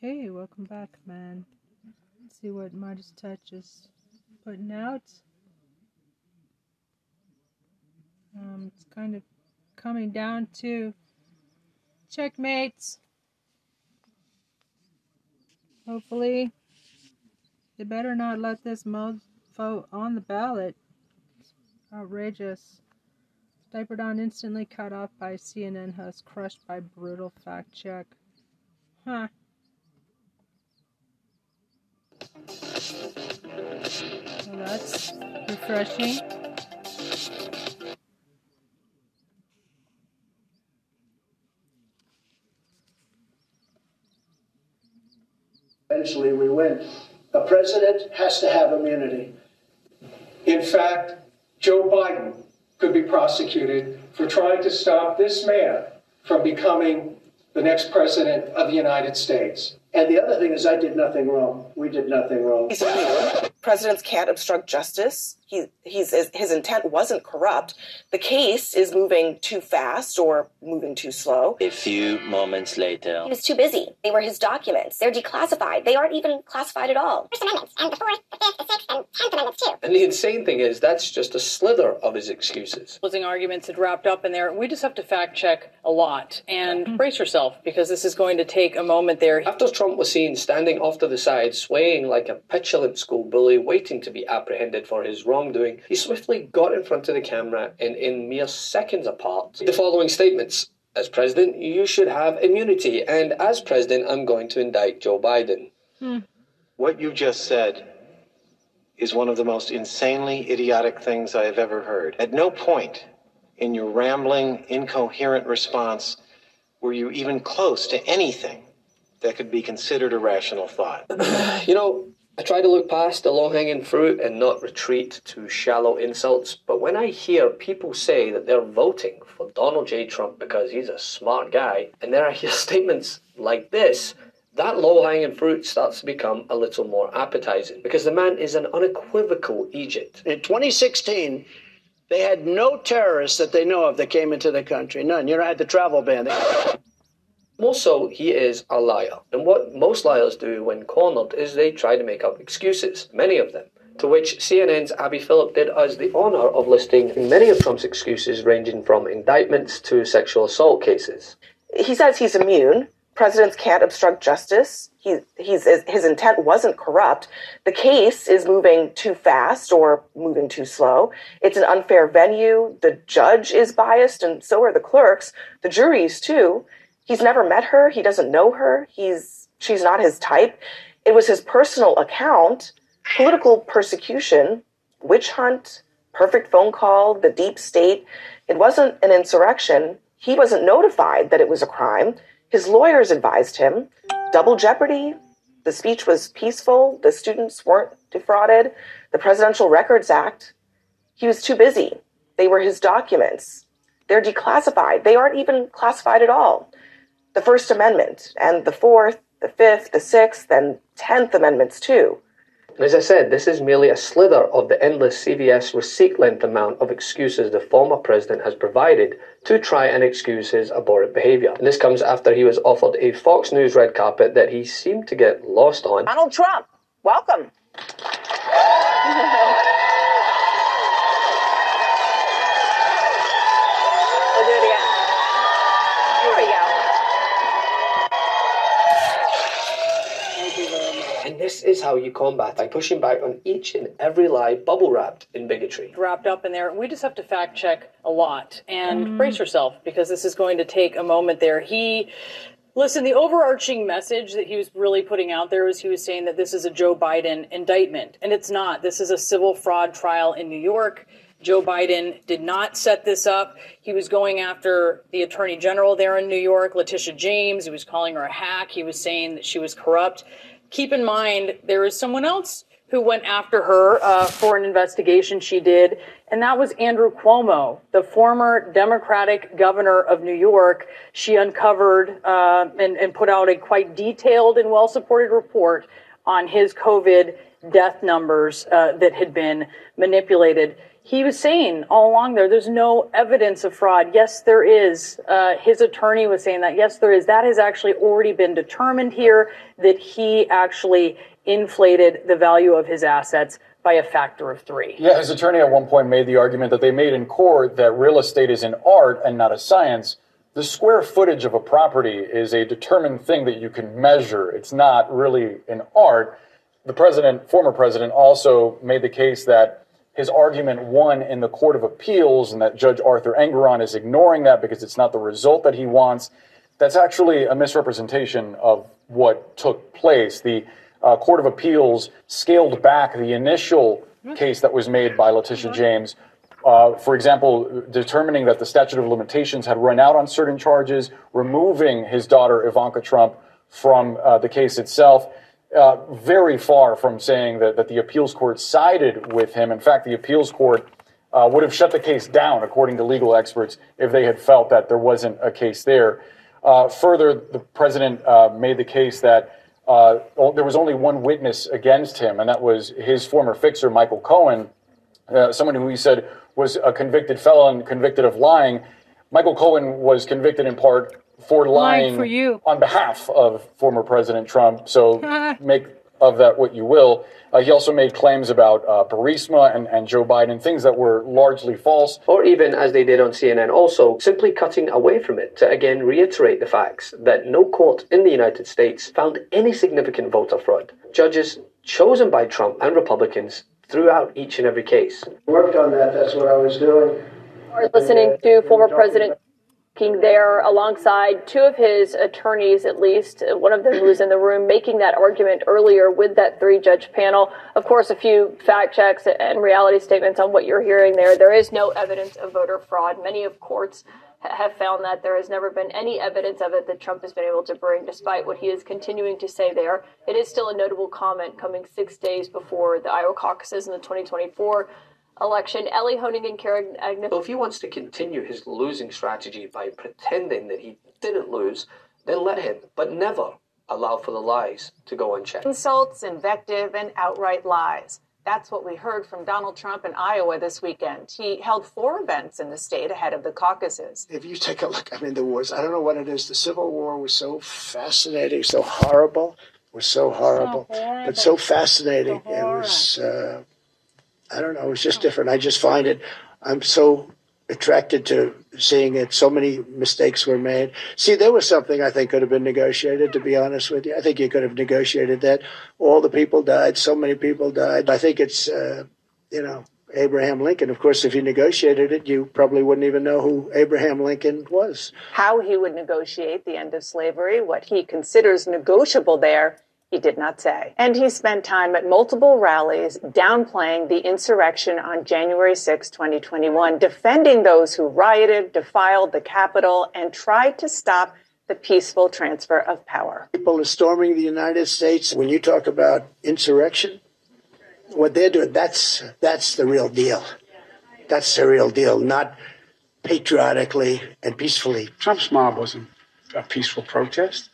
Hey, welcome back, man. Let's see what Midas Touch is putting out. Um, it's kind of coming down to checkmates. Hopefully, they better not let this mofo on the ballot. It's outrageous. Diaper Don instantly cut off by CNN host, crushed by brutal fact check. Huh. So that's refreshing. Eventually, we win. A president has to have immunity. In fact, Joe Biden could be prosecuted for trying to stop this man from becoming the next president of the United States. And the other thing is, I did nothing wrong. We did nothing wrong. He's immune. Presidents can't obstruct justice. He, he's, his intent wasn't corrupt. The case is moving too fast or moving too slow. A few moments later. He was too busy. They were his documents. They're declassified. They aren't even classified at all. First Amendments, and the Fourth, the Fifth, the Sixth, and Tenth Amendments, too. And the insane thing is, that's just a slither of his excuses. Closing arguments had wrapped up in there. We just have to fact check a lot and brace yourself because this is going to take a moment there. After Trump was seen standing off to the side, swaying like a petulant school bully, waiting to be apprehended for his wrongdoing, he swiftly got in front of the camera and, in mere seconds apart, the following statements. As president, you should have immunity, and as president, I'm going to indict Joe Biden. Hmm. What you just said is one of the most insanely idiotic things I have ever heard. At no point in your rambling, incoherent response were you even close to anything that could be considered a rational thought. You know, I try to look past the low hanging fruit and not retreat to shallow insults, but when I hear people say that they're voting for Donald J. Trump because he's a smart guy, and then I hear statements like this, that low hanging fruit starts to become a little more appetizing because the man is an unequivocal Egypt. In 2016, they had no terrorists that they know of that came into the country. None. You know, I had the travel ban. More so, he is a liar. And what most liars do when cornered is they try to make up excuses, many of them. To which CNN's Abby Phillip did us the honour of listing many of Trump's excuses, ranging from indictments to sexual assault cases. He says he's immune. Presidents can't obstruct justice. He, he's, his intent wasn't corrupt. The case is moving too fast or moving too slow. It's an unfair venue. The judge is biased, and so are the clerks. The juries, too. He's never met her. He doesn't know her. He's, she's not his type. It was his personal account. Political persecution, witch hunt, perfect phone call, the deep state. It wasn't an insurrection. He wasn't notified that it was a crime. His lawyers advised him. Double jeopardy. The speech was peaceful. The students weren't defrauded. The Presidential Records Act. He was too busy. They were his documents. They're declassified. They aren't even classified at all. The First Amendment and the Fourth, the Fifth, the Sixth, and Tenth Amendments, too. And as I said, this is merely a slither of the endless CVS receipt length amount of excuses the former president has provided to try and excuse his abhorrent behaviour. And this comes after he was offered a Fox News red carpet that he seemed to get lost on. Donald Trump, welcome. this is how you combat by pushing back on each and every lie bubble wrapped in bigotry. wrapped up in there. We just have to fact check a lot and mm. brace yourself because this is going to take a moment there. He Listen, the overarching message that he was really putting out there was he was saying that this is a Joe Biden indictment, and it's not. This is a civil fraud trial in New York. Joe Biden did not set this up. He was going after the attorney general there in New York, Letitia James. He was calling her a hack. He was saying that she was corrupt. Keep in mind, there is someone else who went after her uh, for an investigation she did, and that was Andrew Cuomo, the former Democratic governor of New York. She uncovered uh, and, and put out a quite detailed and well supported report on his COVID death numbers uh, that had been manipulated. He was saying all along there, there's no evidence of fraud. Yes, there is. Uh, his attorney was saying that. Yes, there is. That has actually already been determined here that he actually inflated the value of his assets by a factor of three. Yeah, his attorney at one point made the argument that they made in court that real estate is an art and not a science. The square footage of a property is a determined thing that you can measure. It's not really an art. The president, former president, also made the case that his argument won in the Court of Appeals and that Judge Arthur Engoron is ignoring that because it's not the result that he wants. That's actually a misrepresentation of what took place. The uh, Court of Appeals scaled back the initial case that was made by Letitia James. Uh, for example, determining that the statute of limitations had run out on certain charges, removing his daughter Ivanka Trump from uh, the case itself. Uh, very far from saying that, that the appeals court sided with him. In fact, the appeals court uh, would have shut the case down, according to legal experts, if they had felt that there wasn't a case there. Uh, further, the president uh, made the case that uh, there was only one witness against him, and that was his former fixer, Michael Cohen, someone who he said was a convicted felon, convicted of lying. Michael Cohen was convicted in part for lying for you. on behalf of former President Trump. So make of that what you will. Uh, he also made claims about uh, Burisma and, and Joe Biden, things that were largely false. Or even, as they did on CNN, also simply cutting away from it to again reiterate the facts that no court in the United States found any significant voter fraud. Judges chosen by Trump and Republicans throughout each and every case. Worked on that, that's what I was doing. We're listening to former President there alongside two of his attorneys, at least uh, one of them who was in the room making that argument earlier with that three judge panel. Of course, a few fact checks and reality statements on what you're hearing there. There is no evidence of voter fraud. Many of courts have found that there has never been any evidence of it that Trump has been able to bring, despite what he is continuing to say there. It is still a notable comment coming six days before the Iowa caucuses in the 2024 election. Elie Honig and Karen Agnew. So if he wants to continue his losing strategy by pretending that he didn't lose, then let him, but never allow for the lies to go unchecked. Insults, invective, and outright lies. That's what we heard from Donald Trump in Iowa this weekend. He held four events in the state ahead of the caucuses. If you take a look, I mean, the wars, I don't know what it is. The Civil War was so fascinating, so horrible, was so horrible, so horrible. but so fascinating. So it was. Uh, I don't know. It's just different. I just find it. I'm so attracted to seeing it. So many mistakes were made. See, there was something I think could have been negotiated. To be honest with you, I think you could have negotiated that. All the people died. So many people died. I think it's, uh, you know, Abraham Lincoln. Of course, if you negotiated it, you probably wouldn't even know who Abraham Lincoln was. How he would negotiate the end of slavery, what he considers negotiable there, he did not say. And he spent time at multiple rallies downplaying the insurrection on January 6, 2021, defending those who rioted, defiled the Capitol, and tried to stop the peaceful transfer of power. People are storming the United States. When you talk about insurrection, what they're doing, that's, that's the real deal. That's the real deal, not patriotically and peacefully. Trump's mob wasn't a peaceful protest.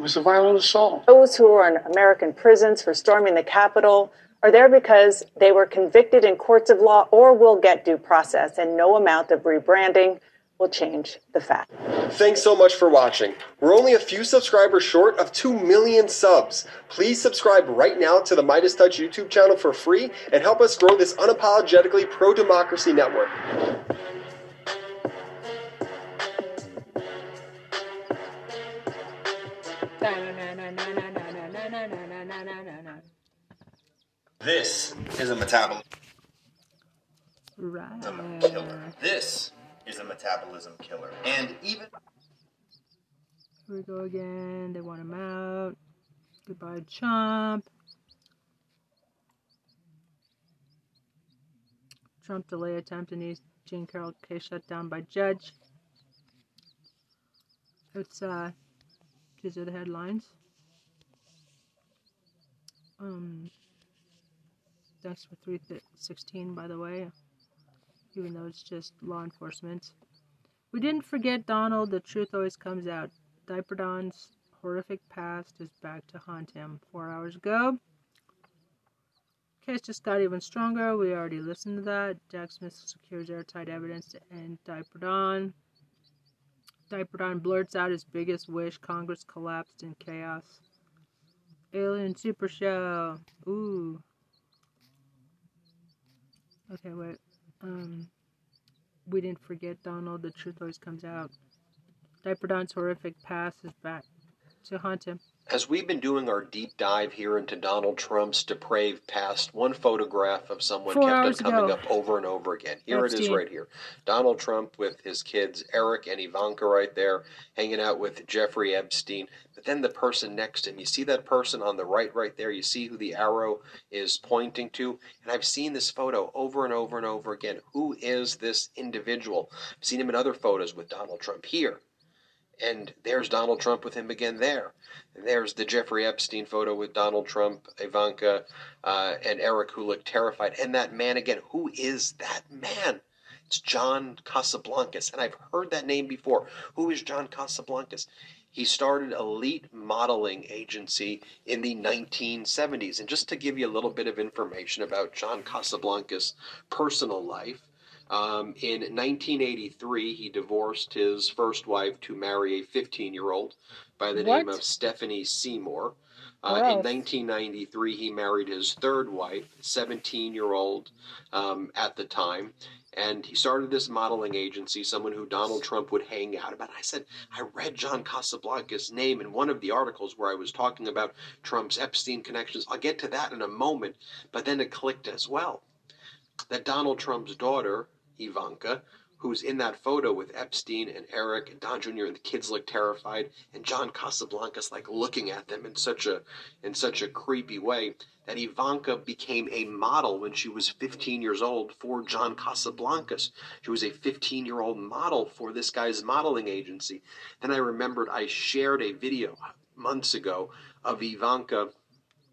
It was a violent assault. Those who are in American prisons for storming the Capitol are there because they were convicted in courts of law or will get due process, and no amount of rebranding will change the fact. Thanks so much for watching. We're only a few subscribers short of 2 million subs. Please subscribe right now to the Midas Touch YouTube channel for free and help us grow this unapologetically pro democracy network. This is a metabolism right. killer. This is a metabolism killer. And even. Here we go again. They want him out. Goodbye, Trump. Trump delay attempt in East Jean Carroll case shut down by judge. It's uh, these are the headlines. Um, Thanks for 316, by the way, even though it's just law enforcement. We didn't forget Donald. The truth always comes out. Diaper Don's horrific past is back to haunt him. Four hours ago, Case just got even stronger. We already listened to that. Jack Smith secures airtight evidence to end Diaper Don. Diaper Don blurts out his biggest wish. Congress collapsed in chaos. Alien Super Show. Ooh. Okay, wait. Um, we didn't forget Donald. The truth always comes out. Diaper Don's horrific past is back to haunt him. As we've been doing our deep dive here into Donald Trump's depraved past, one photograph of someone Four kept on coming ago. up over and over again. Here it is right here. Donald Trump with his kids, Eric and Ivanka, right there, hanging out with Jeffrey Epstein. But then the person next to him, you see that person on the right, right there? You see who the arrow is pointing to? And I've seen this photo over and over and over again. Who is this individual? I've seen him in other photos with Donald Trump here. And there's Donald Trump with him again there. And there's the Jeffrey Epstein photo with Donald Trump, Ivanka, uh, and Eric, who look terrified. And that man again. Who is that man? It's John Casablancas. And I've heard that name before. Who is John Casablancas? He started Elite Modeling Agency in the 1970s. And just to give you a little bit of information about John Casablancas' personal life, um, in 1983, he divorced his first wife to marry a 15 year old by the name of Stephanie Seymour. Uh, in 1993, he married his third wife, 17 year old um, at the time. And he started this modeling agency, someone who Donald Trump would hang out about. I said, I read John Casablancas' name in one of the articles where I was talking about Trump's Epstein connections. I'll get to that in a moment, but then it clicked as well that Donald Trump's daughter, Ivanka, who's in that photo with Epstein and Eric and Don Jr. and the kids look terrified, and John Casablancas like looking at them in such a in such a creepy way that Ivanka became a model when she was 15 years old for John Casablancas. She was a 15 year old model for this guy's modeling agency. Then I remembered I shared a video months ago of Ivanka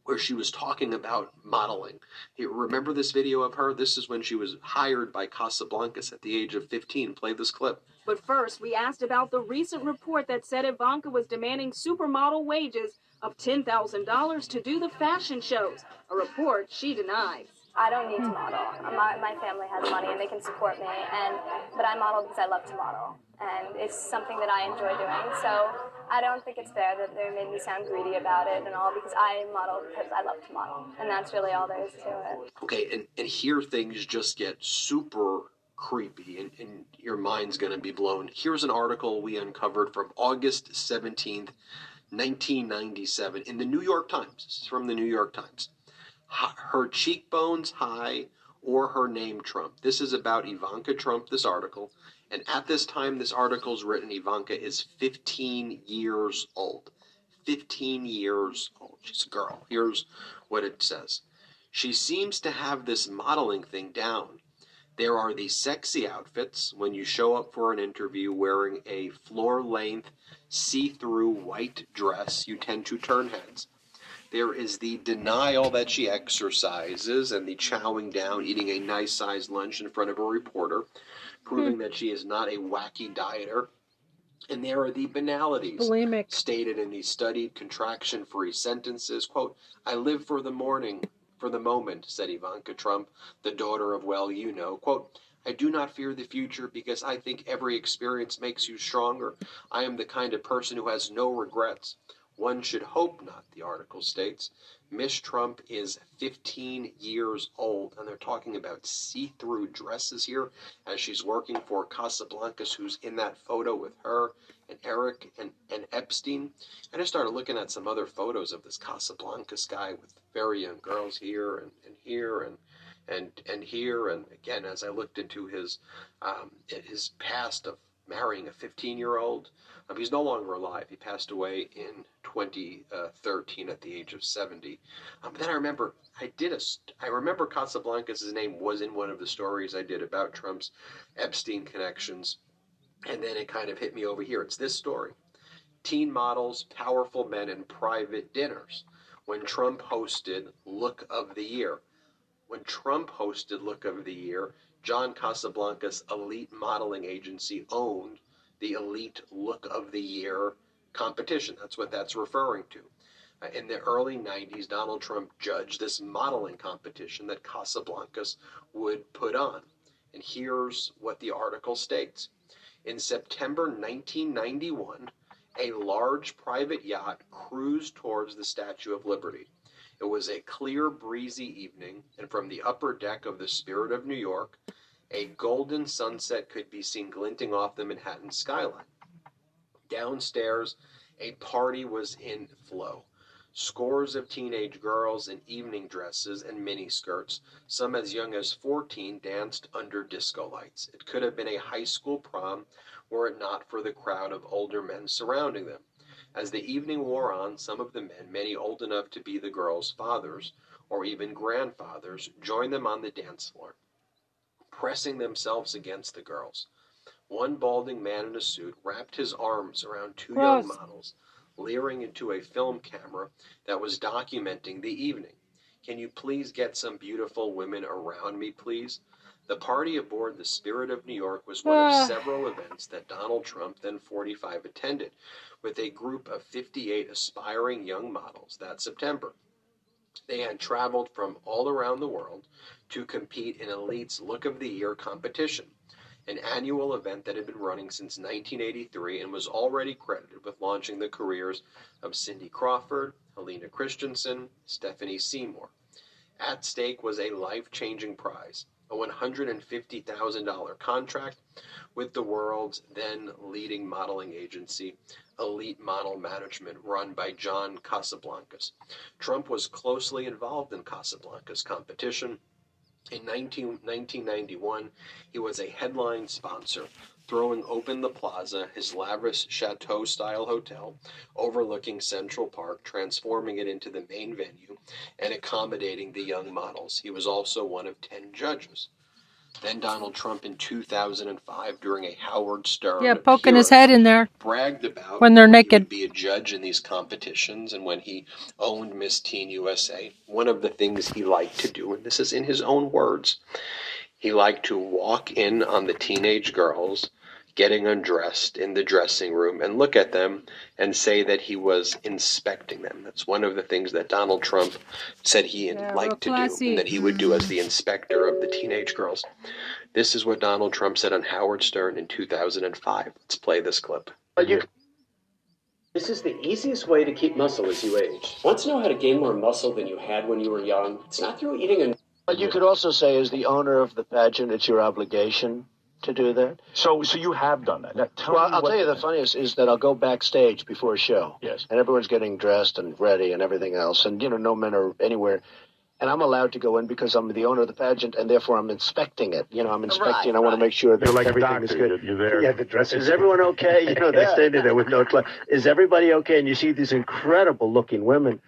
where she was talking about modeling. You remember this video of her? This is when she was hired by Casablancas at the age of 15. Play this clip. But first, we asked about the recent report that said Ivanka was demanding supermodel wages of $10,000 to do the fashion shows, a report she denies. I don't need to model. My, my family has money and they can support me, and but I model because I love to model, and it's something that I enjoy doing. So I don't think it's fair that they made me sound greedy about it and all because I model because I love to model, and that's really all there is to it. Okay, and, and here things just get super creepy and, and your mind's going to be blown. Here's an article we uncovered from August 17th, 1997 in the New York Times. This is from the New York Times. Her cheekbones high or her name Trump. This is about Ivanka Trump, this article. And at this time this article's written, Ivanka is 15 years old. 15 years old. She's a girl. Here's what it says. She seems to have this modeling thing down. There are these sexy outfits when you show up for an interview wearing a floor length, see through white dress, you tend to turn heads. There is the denial that she exercises and the chowing down, eating a nice sized lunch in front of a reporter, proving hmm. that she is not a wacky dieter. And there are the banalities Bulimic. stated in these studied contraction free sentences. Quote, I live for the morning, for the moment, said Ivanka Trump, the daughter of well you know. Quote, I do not fear the future because I think every experience makes you stronger. I am the kind of person who has no regrets. One should hope not, the article states. Miss Trump is 15 years old, and they're talking about see through dresses here as she's working for Casablancas, who's in that photo with her and Eric and, and Epstein. And I started looking at some other photos of this Casablancas guy with very young girls here and, and here and and and here and again as I looked into his um, his past of marrying a 15 year old um, he's no longer alive. He passed away in 2013 at the age of 70 um, but then I remember I did a I remember Casablancas' name was in one of the stories I did about Trump's Epstein connections. And then it kind of hit me over here. It's this story. Teen models powerful men and private dinners. When Trump hosted Look of the Year. When Trump hosted Look of the Year, John Casablancas' elite modeling agency owned the elite Look of the Year competition. That's what that's referring to. Uh, in the early 90s, Donald Trump judged this modeling competition that Casablancas would put on. And here's what the article states. In September 1991, a large private yacht cruised towards the Statue of Liberty. It was a clear, breezy evening, and from the upper deck of the Spirit of New York, a golden sunset could be seen glinting off the Manhattan skyline. Downstairs, a party was in flow. Scores of teenage girls in evening dresses and miniskirts, some as young as 14, danced under disco lights. It could have been a high school prom were it not for the crowd of older men surrounding them. As the evening wore on, some of the men, many old enough to be the girls' fathers or even grandfathers, joined them on the dance floor, pressing themselves against the girls. One balding man in a suit wrapped his arms around two young models, leering into a film camera that was documenting the evening. Can you please get some beautiful women around me, please? The party aboard the Spirit of New York was one Ah. of several events that Donald Trump, then 45, attended with a group of 58 aspiring young models that September. They had traveled from all around the world to compete in Elite's Look of the Year competition, an annual event that had been running since 1983 and was already credited with launching the careers of Cindy Crawford, Helena Christensen, Stephanie Seymour. At stake was a life changing prize, a $150,000 contract with the world's then leading modeling agency, Elite Model Management, run by John Casablancas. Trump was closely involved in Casablancas' competition. In 19, 1991, he was a headline sponsor, throwing open the plaza, his lavish chateau style hotel overlooking Central Park, transforming it into the main venue and accommodating the young models. He was also one of 10 judges. Then Donald Trump in 2005, during a Howard Stern Yeah, poking his head in there bragged about when they're naked. be a judge in these competitions and when he owned Miss Teen USA. One of the things he liked to do, and this is in his own words, he liked to walk in on the teenage girls getting undressed in the dressing room and look at them and say that he was inspecting them. That's one of the things that Donald Trump said he Yeah, liked to do and that he would do as the inspector of the teenage girls. This is what Donald Trump said on Howard Stern in 2005. Let's play this clip. You, This is the easiest way to keep muscle as you age. Want to know how to gain more muscle than you had when you were young? It's not through eating a But you could also say, as the owner of the pageant, it's your obligation to do that. So, so you have done that. Now, tell well, me I'll tell you the funniest is that I'll go backstage before a show. Yes. And everyone's getting dressed and ready and everything else, and you know, no men are anywhere. And I'm allowed to go in because I'm the owner of the pageant, and therefore I'm inspecting it. You know, I'm inspecting. I want to make sure that You're like everything is good. You're there. Yeah, the dressing. Is everyone okay? You know, they're standing there with no clothes. Is everybody okay? And you see these incredible looking women,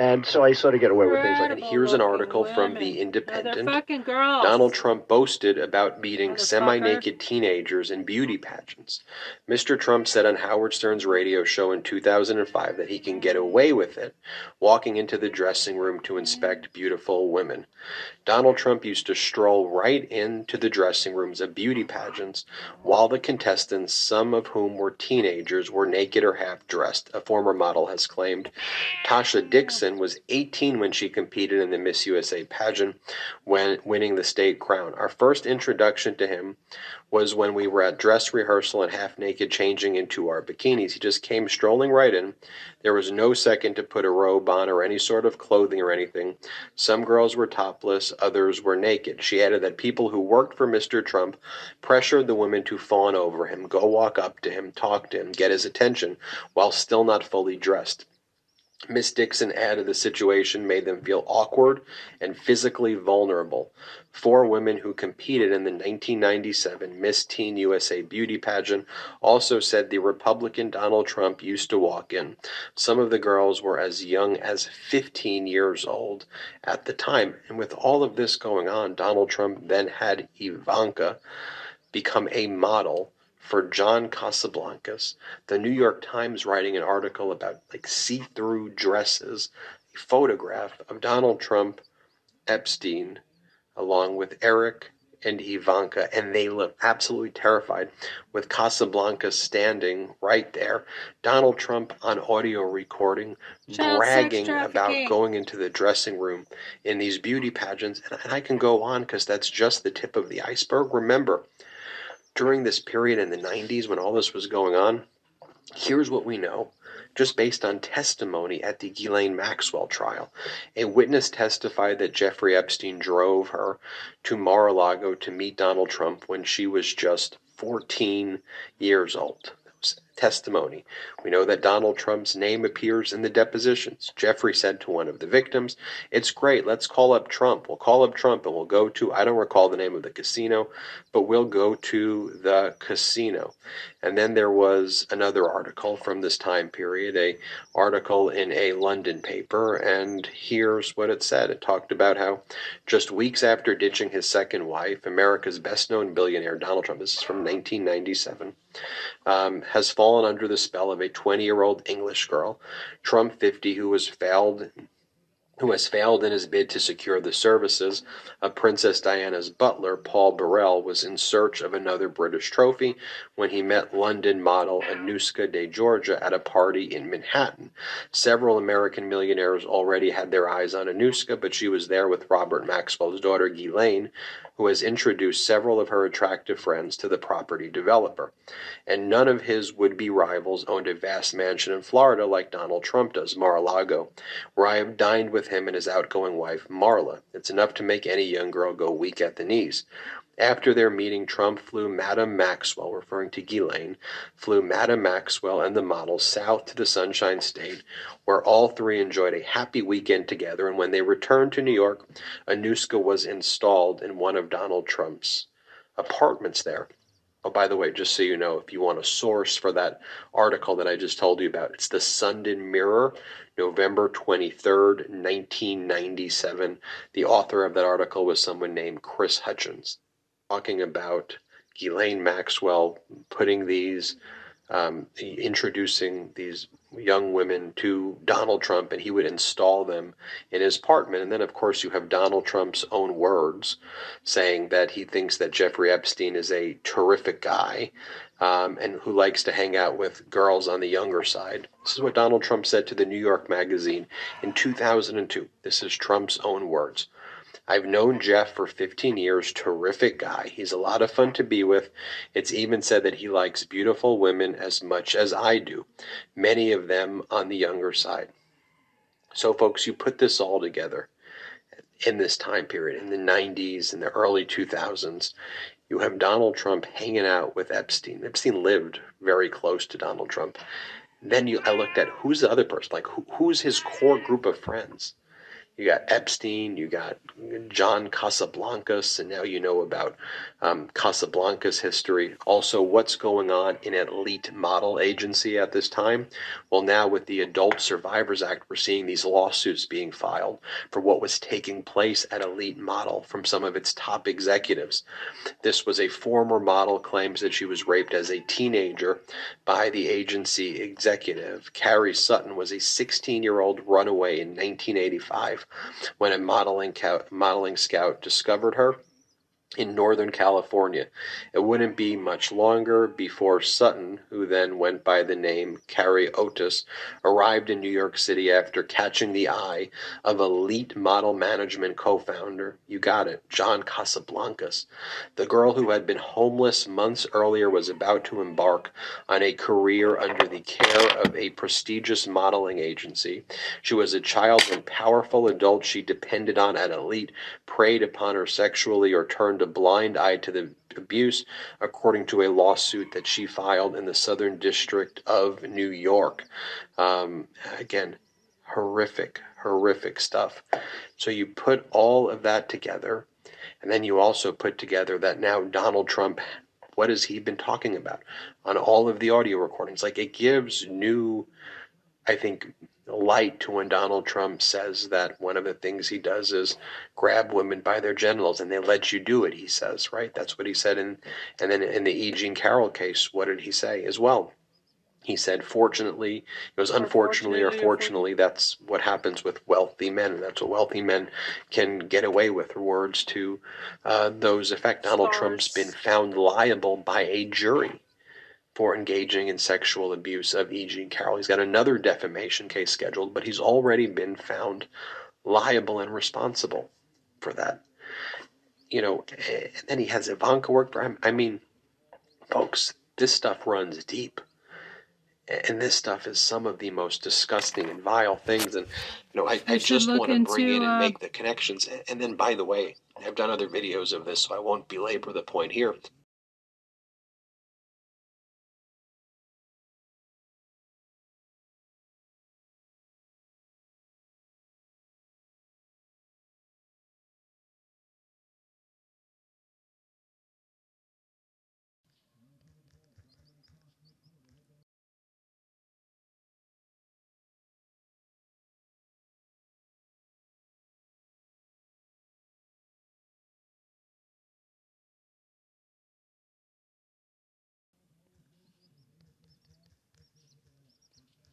and so I sort of get away with things like And here's an article from The Independent. Donald Trump boasted about beating semi naked teenagers in beauty pageants. Mr. Trump said on Howard Stern's radio show in 2005 that he can get away with it, walking into the dressing room to inspect beautiful women. Donald Trump used to stroll right into the dressing rooms of beauty pageants while the contestants, some of whom were teenagers, were naked or half dressed, a former model has claimed. Tasha Dixon was 18 when she competed in the Miss USA pageant, when winning the state crown. Our first introduction to him was when we were at dress rehearsal and half naked changing into our bikinis. He just came strolling right in. There was no second to put a robe on or any sort of clothing or anything. Some girls were topless, others were naked. She added that people who worked for Mr. Trump pressured the women to fawn over him, go walk up to him, talk to him, get his attention, while still not fully dressed. Miss Dixon added the situation made them feel awkward and physically vulnerable. Four women who competed in the 1997 Miss Teen USA beauty pageant also said the Republican Donald Trump used to walk in. Some of the girls were as young as 15 years old at the time. And with all of this going on, Donald Trump then had Ivanka become a model for John Casablancas. The New York Times writing an article about like see-through dresses, a photograph of Donald Trump, Epstein, along with Eric and Ivanka, and they look absolutely terrified with Casablanca standing right there. Donald Trump on audio recording, Child bragging about going into the dressing room in these beauty pageants. And, and I can go on because that's just the tip of the iceberg. Remember, during this period in the 90s when all this was going on, here's what we know just based on testimony at the Ghislaine Maxwell trial. A witness testified that Jeffrey Epstein drove her to Mar a Lago to meet Donald Trump when she was just 14 years old. Was testimony. We know that Donald Trump's name appears in the depositions. Jeffrey said to one of the victims, It's great, let's call up Trump. We'll call up Trump and we'll go to, I don't recall the name of the casino, but we'll go to the casino. And then there was another article from this time period, a article in a London paper, and here's what it said. It talked about how just weeks after ditching his second wife, America's best-known billionaire Donald Trump, this is from 1997, um, has fallen under the spell of a 20-year-old English girl, Trump 50, who was failed who has failed in his bid to secure the services of Princess Diana's butler, Paul Burrell, was in search of another British trophy when he met London model Anouska De Georgiou at a party in Manhattan. Several American millionaires already had their eyes on Anouska, but she was there with Robert Maxwell's daughter, Ghislaine, who has introduced several of her attractive friends to the property developer. And none of his would be rivals owned a vast mansion in Florida like Donald Trump does, Mar a Lago, where I have dined with him and his outgoing wife, Marla. It's enough to make any young girl go weak at the knees. After their meeting, Trump flew Madame Maxwell, referring to Ghislaine, flew Madame Maxwell and the model south to the Sunshine State, where all three enjoyed a happy weekend together. And when they returned to New York, Anouska was installed in one of Donald Trump's apartments there. Oh, by the way, just so you know, if you want a source for that article that I just told you about, it's the Sunday Mirror, November 23rd, 1997. The author of that article was someone named Chris Hutchins, talking about Ghislaine Maxwell putting these, um, introducing these young women to Donald Trump, and he would install them in his apartment. And then, of course, you have Donald Trump's own words saying that he thinks that Jeffrey Epstein is a terrific guy um, and who likes to hang out with girls on the younger side. This is what Donald Trump said to the New York Magazine in 2002. This is Trump's own words. I've known Jeff for 15 years, terrific guy. He's a lot of fun to be with. It's even said that he likes beautiful women as much as I do, many of them on the younger side. So, folks, you put this all together in this time period, in the 90s and the early 2000s. You have Donald Trump hanging out with Epstein. Epstein lived very close to Donald Trump. Then you, I looked at who's the other person, like who, who's his core group of friends. You got Epstein, you got John Casablancas, and now you know about um, Casablancas' history. Also, what's going on in Elite Model Agency at this time? Well, now with the Adult Survivors Act, we're seeing these lawsuits being filed for what was taking place at Elite Model from some of its top executives. This was a former model claims that she was raped as a teenager by the agency executive. Carrie Sutton was a 16 year old runaway in 1985 when a modeling, modeling scout discovered her in Northern California. It wouldn't be much longer before Sutton, who then went by the name Carrie Otis, arrived in New York City after catching the eye of elite model management co founder, you got it, John Casablancas. The girl who had been homeless months earlier was about to embark on a career under the care of a prestigious modeling agency. She was a child when powerful adults she depended on at Elite preyed upon her sexually or turned a blind eye to the abuse, according to a lawsuit that she filed in the Southern District of New York. Um, again, horrific, horrific stuff. So you put all of that together, and then you also put together that now Donald Trump, what has he been talking about on all of the audio recordings? Like it gives new, I think, light to when Donald Trump says that one of the things he does is grab women by their genitals and they let you do it, he says, right? That's what he said in and then in the E. Jean Carroll case, what did he say as well? He said, fortunately, it was unfortunately or fortunately, that's what happens with wealthy men, and that's what wealthy men can get away with, words to uh, those effect. Donald Trump's been found liable by a jury for engaging in sexual abuse of E.G. Carroll. He's got another defamation case scheduled, but he's already been found liable and responsible for that. You know, and then he has Ivanka work for him. I mean, folks, this stuff runs deep. And this stuff is some of the most disgusting and vile things. And, you know, I, I just want to bring in and uh, make the connections. And then, by the way, I've done other videos of this, so I won't belabor the point here.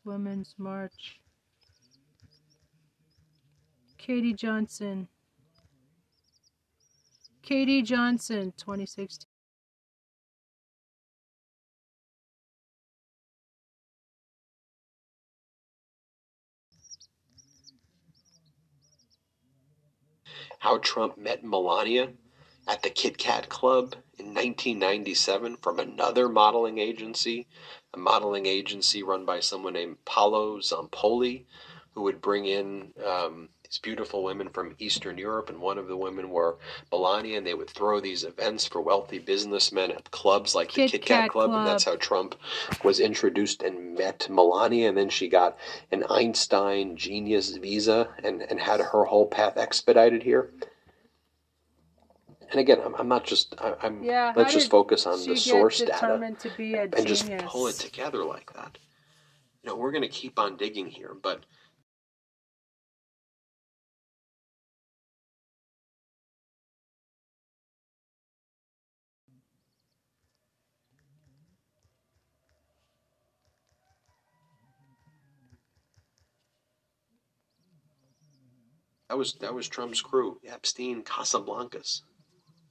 Women's March. Katie Johnson. Katie Johnson, 2016. how Trump met Melania at the Kit Kat Club in 1997 from another modeling agency, a modeling agency run by someone named Paolo Zampoli, who would bring in um, these beautiful women from Eastern Europe, and one of the women were Melania, and they would throw these events for wealthy businessmen at clubs like Kit the Kit Kat, Kat Club, and that's how Trump was introduced and met Melania, and then she got an Einstein Genius visa and, and had her whole path expedited here. And again, I'm, I'm not just I, I'm. Yeah, let's just focus on the source data determined to be a and just pull it together like that. You know, we're going to keep on digging here, but that was that was Trump's crew, Epstein, Casablancas.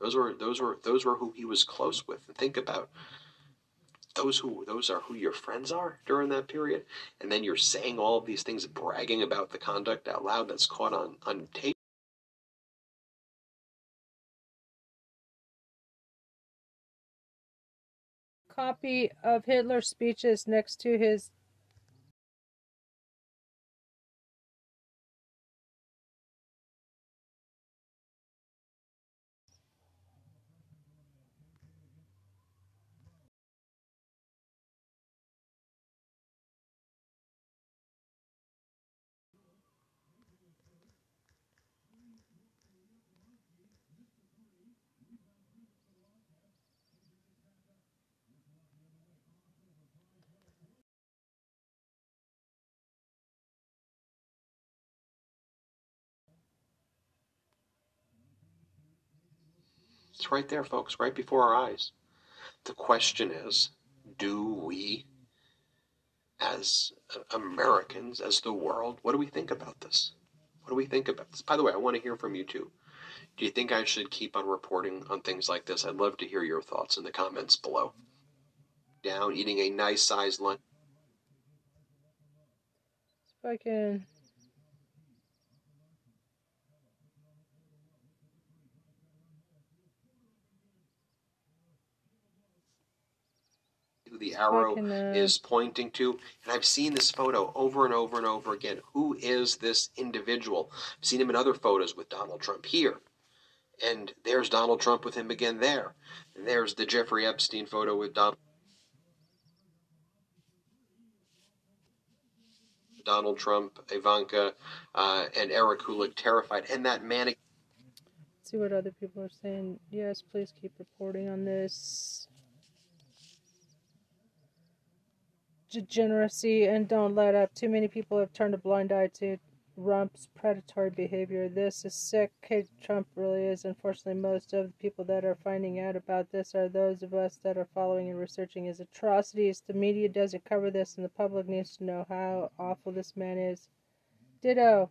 Those were those were those were who he was close with. And think about those who those are who your friends are during that period, and then you're saying all of these things, bragging about the conduct out loud that's caught on on tape. Copy of Hitler's speeches next to his Right there, folks, right before our eyes. The question is, do we, as Americans, as the world, what do we think about this? What do we think about this? By the way, I want to hear from you too. Do you think I should keep on reporting on things like this? I'd love to hear your thoughts in the comments below. Down, eating a nice sized lunch. if who the arrow uh, is pointing to. And I've seen this photo over and over and over again. Who is this individual? I've seen him in other photos with Donald Trump here. And there's Donald Trump with him again there. And there's the Jeffrey Epstein photo with Donald. Donald Trump, Ivanka, uh, and Eric Kulik terrified, and that mannequin. see what other people are saying. Yes, please keep reporting on this. Degeneracy and don't let up. Too many people have turned a blind eye to Trump's predatory behavior. This is sick. Kate Trump really is. Unfortunately, most of the people that are finding out about this are those of us that are following and researching his atrocities. The media doesn't cover this, and the public needs to know how awful this man is. Ditto.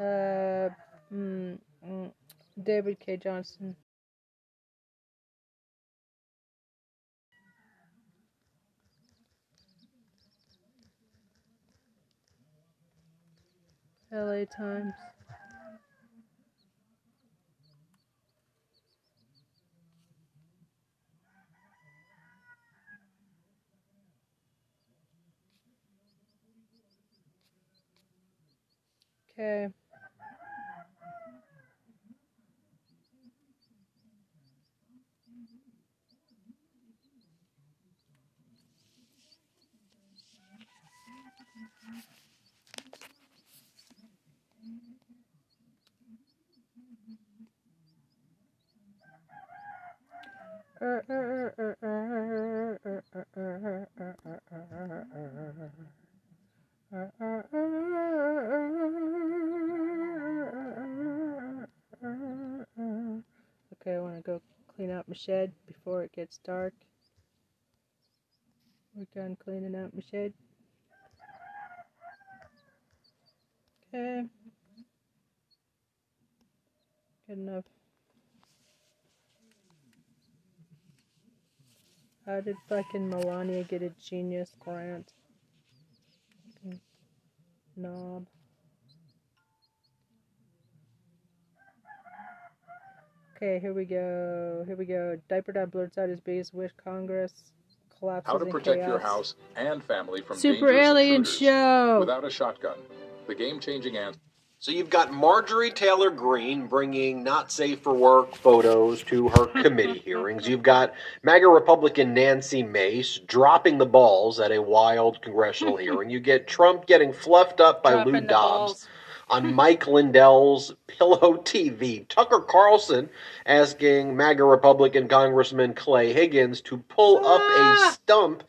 Uh, mm, mm, David Cay Johnston. LA Times. Okay. Okay, I want to go clean out my shed before it gets dark. We're done cleaning out my shed. Okay. Good enough. How did fucking Melania get a genius grant? Fucking knob. Okay, here we go. Here we go. Diaper Dad blurts out his biggest wish. Congress collapses How to in protect your house and family from Super Alien intruders Show. without a shotgun. The game-changing answer. So you've got Marjorie Taylor Greene bringing not safe for work photos to her committee hearings. You've got MAGA Republican Nancy Mace dropping the balls at a wild congressional hearing. You get Trump getting fluffed up by Dropping Lou Dobbs on Mike Lindell's Pillow TV. Tucker Carlson asking MAGA Republican Congressman Clay Higgins to pull up a ah! stump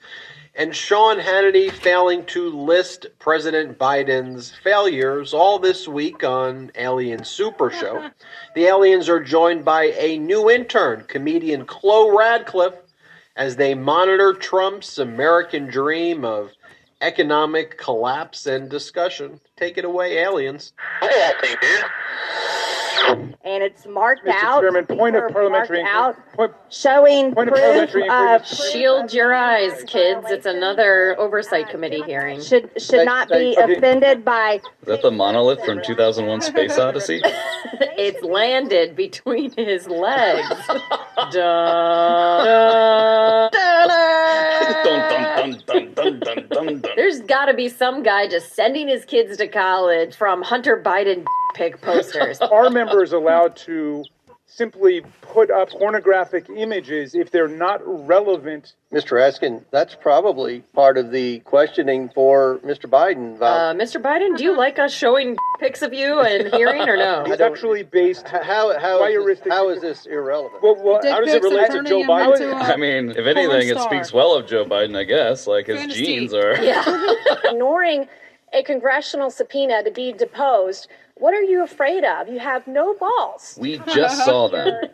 and Sean Hannity failing to list President Biden's failures all this week on Alien Super Show. the aliens are joined by a new intern, comedian Chloe Radcliffe, as they monitor Trump's American dream of economic collapse and discussion. Take it away, aliens. And it's marked Mr. out. Chairman, point of parliamentary marked out, Point, showing point of proof parliamentary of Shield your eyes, kids. It's another oversight committee hearing. should should not be offended by Is that the monolith from 2001 Space Odyssey? it's landed between his legs. Dun, dun, dun. dun, dun, dun, dun, dun, dun. There's got to be some guy just sending his kids to college from Hunter Biden pick posters. are members allowed to simply put up pornographic images if they're not relevant? Mr. Eskin, that's probably part of the questioning for Mr. Biden. Uh, Mr. Biden, do you like us showing pics of you and hearing or no? It's actually based. how, how, is this, how is this irrelevant? Well, well, how does it relate to Joe Biden? I mean, if anything, it speaks well of Joe Biden, I guess. Like his Fantasy. genes are. yeah. ignoring a congressional subpoena to be deposed. What are you afraid of? You have no balls. We just saw that.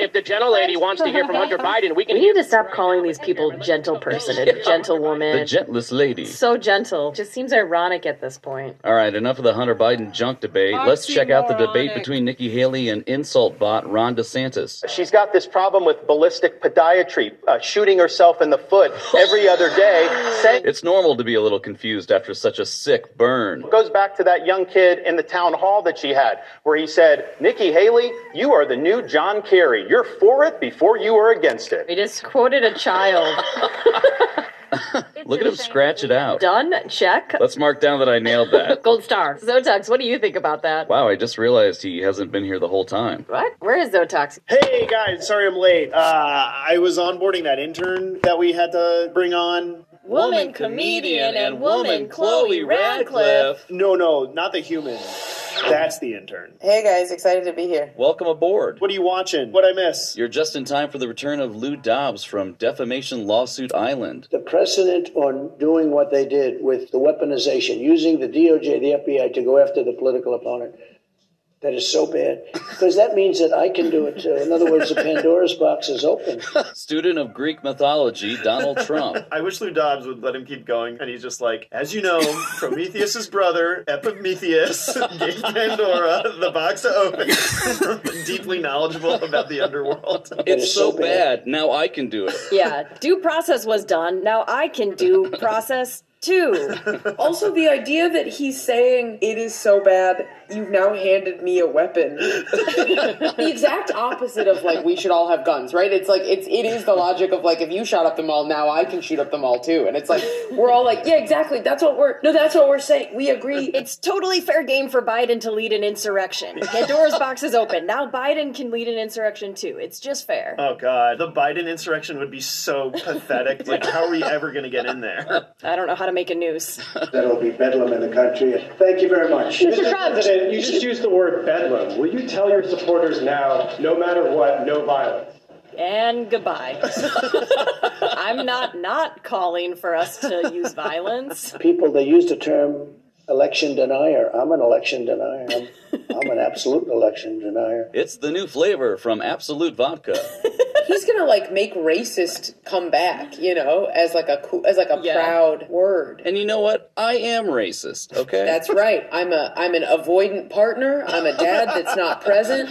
If the gentle lady wants to hear from Hunter Biden, we can We need to stop calling these people gentle person and gentlewoman. The gentlest lady. so gentle. Just seems ironic at this point. All right, enough of the Hunter Biden junk debate. Let's check out the debate between Nikki Haley and insult bot Ron DeSantis. She's got this problem with ballistic podiatry, uh, shooting herself in the foot every other day. Saying It's normal to be a little confused after such a sick burn. It goes back to that young kid in the town hall that she had, where he said, "Nikki Haley, you are the new John Kerry. You're for it before you are against it." We just quoted a child. Look at him scratch it out. Done. Check. Let's mark down that I nailed that. Gold star. Zotox, what do you think about that? Wow, I just realized he hasn't been here the whole time. What? Where is Zotox? Hey guys, sorry I'm late. Uh, I was onboarding that intern that we had to bring on. Woman comedian and woman Chloe Radcliffe. No, no, not the human. That's the intern. Hey guys, excited to be here. Welcome aboard. What are you watching? What I miss? You're just in time for the return of Lou Dobbs from Defamation Lawsuit Island. The precedent on doing what they did with the weaponization, using the DOJ, the FBI to go after the political opponent, that is so bad. Because that means that I can do it too. In other words, the Pandora's box is open. Student of Greek mythology, Donald Trump. I wish Lou Dobbs would let him keep going, and he's just like, as you know, Prometheus's brother, Epimetheus, gave Pandora the box to open. Deeply knowledgeable about the underworld. It's so bad. Now I can do it. Yeah, due process was done. Now I can do process too. Also, the idea that he's saying it is so bad, you've now handed me a weapon. the exact opposite of like we should all have guns, right? It's like it's it is the logic of like if you shot up the mall, now I can shoot up the mall too. And it's like we're all like, yeah, exactly. That's what we're no, that's what we're saying. We agree. It's totally fair game for Biden to lead an insurrection. Pandora's box is open. Now Biden can lead an insurrection too. It's just fair. Oh god, the Biden insurrection would be so pathetic. Like, how are we ever going to get in there? I don't know how to make a noose. That'll be bedlam in the country. Thank you very much. Mr. Trump. President, you just used the word bedlam. Will you tell your supporters now, no matter what, no violence? And goodbye. I'm not not calling for us to use violence. People, they use the term election denier. I'm an election denier. I'm, I'm an absolute election denier. It's the new flavor from Absolut Vodka. He's gonna like make racist come back, you know, as like a as like a proud word. And you know what? I am racist, okay? That's right. I'm a I'm an avoidant partner. I'm a dad that's not present.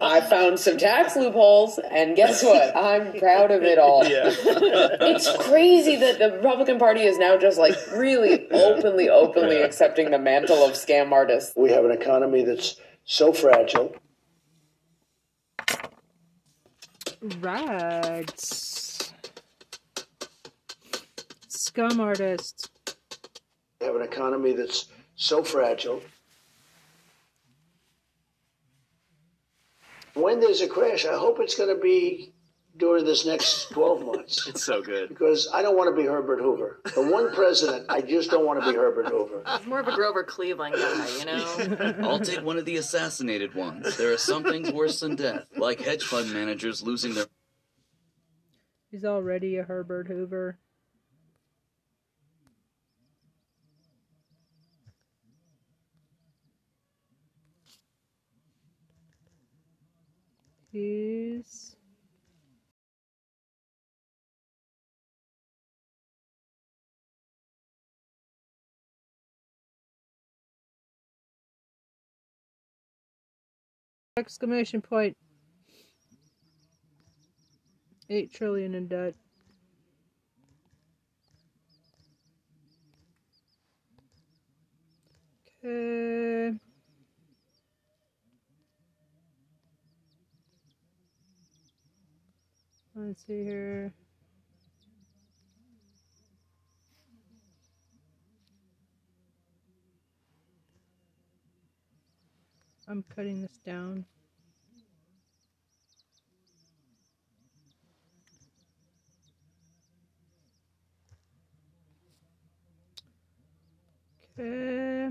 I found some tax loopholes, and guess what? I'm proud of it all. Yeah. it's crazy that the Republican Party is now just like really openly, openly accepting the mantle of scam artists. We have an economy that's so fragile. Right. Scum artists. We have an economy that's so fragile. When there's a crash, I hope it's going to be during this next 12 months. It's so good. Because I don't want to be Herbert Hoover. The one president, I just don't want to be Herbert Hoover. He's more of a Grover Cleveland guy, you know? I'll take one of the assassinated ones. There are some things worse than death, like hedge fund managers losing their. He's already a Herbert Hoover. He's exclamation point. Eight trillion in debt. Okay. Let's see here. I'm cutting this down. Okay.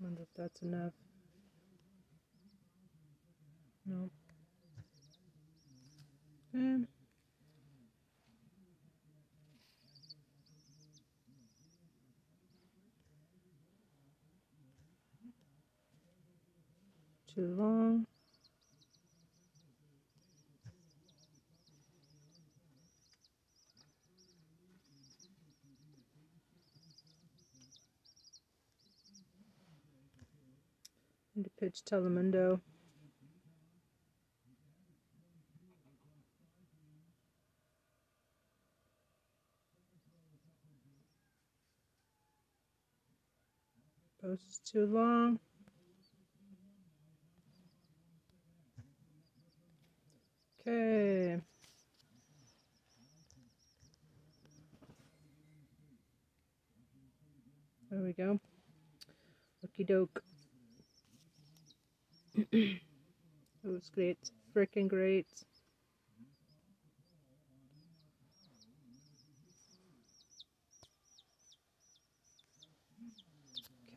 wonder if that's enough. No. Okay. Too long. Need to pitch Telemundo. Post is too long. Okay. There we go. Okie doke. it was great. Freaking great.